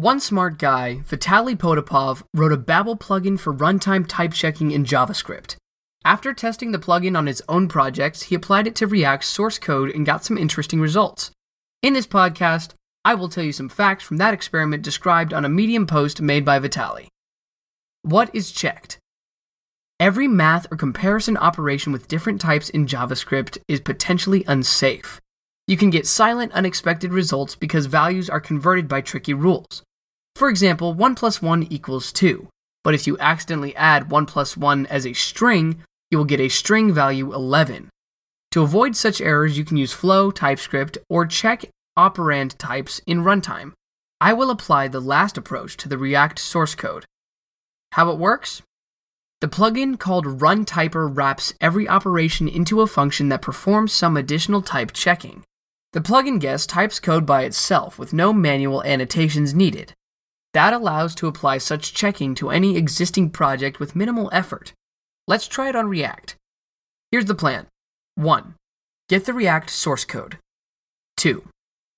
One smart guy, Vitaly Potapov, wrote a Babel plugin for runtime type checking in JavaScript. After testing the plugin on his own projects, he applied it to React's source code and got some interesting results. In this podcast, I will tell you some facts from that experiment described on a Medium post made by Vitaly. What is checked? Every math or comparison operation with different types in JavaScript is potentially unsafe. You can get silent, unexpected results because values are converted by tricky rules. For example, 1 plus 1 equals 2, but if you accidentally add 1 plus 1 as a string, you will get a string value 11. To avoid such errors, you can use flow, TypeScript, or check operand types in runtime. I will apply the last approach to the React source code. How it works? The plugin called RunTyper wraps every operation into a function that performs some additional type checking. The plugin guest types code by itself with no manual annotations needed. That allows to apply such checking to any existing project with minimal effort. Let's try it on React. Here's the plan 1. Get the React source code. 2.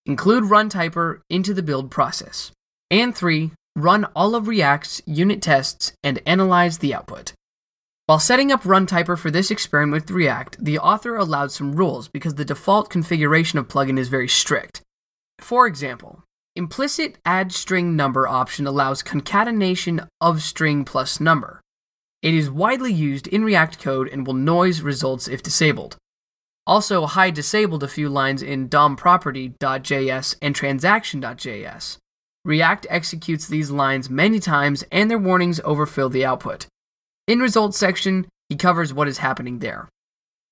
Include RunTyper into the build process. And 3 run all of React's unit tests, and analyze the output. While setting up RunTyper for this experiment with React, the author allowed some rules because the default configuration of plugin is very strict. For example, implicit add string number option allows concatenation of string plus number. It is widely used in React code and will noise results if disabled. Also, hide disabled a few lines in DOM-property.js and transaction.js. React executes these lines many times and their warnings overfill the output. In results section, he covers what is happening there.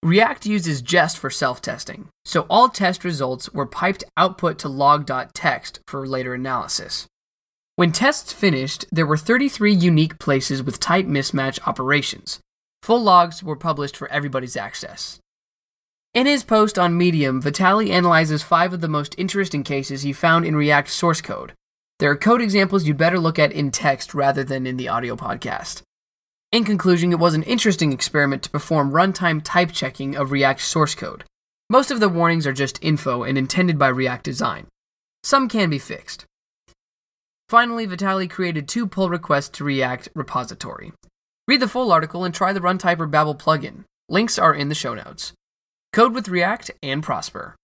React uses Jest for self-testing, so all test results were piped output to log.txt for later analysis. When tests finished, there were 33 unique places with type mismatch operations. Full logs were published for everybody's access. In his post on Medium, Vitaly analyzes five of the most interesting cases he found in React source code, there are code examples you'd better look at in text rather than in the audio podcast. In conclusion, it was an interesting experiment to perform runtime type checking of React source code. Most of the warnings are just info and intended by React design. Some can be fixed. Finally, Vitaly created two pull requests to React repository. Read the full article and try the RunTyper Babel plugin. Links are in the show notes. Code with React and prosper.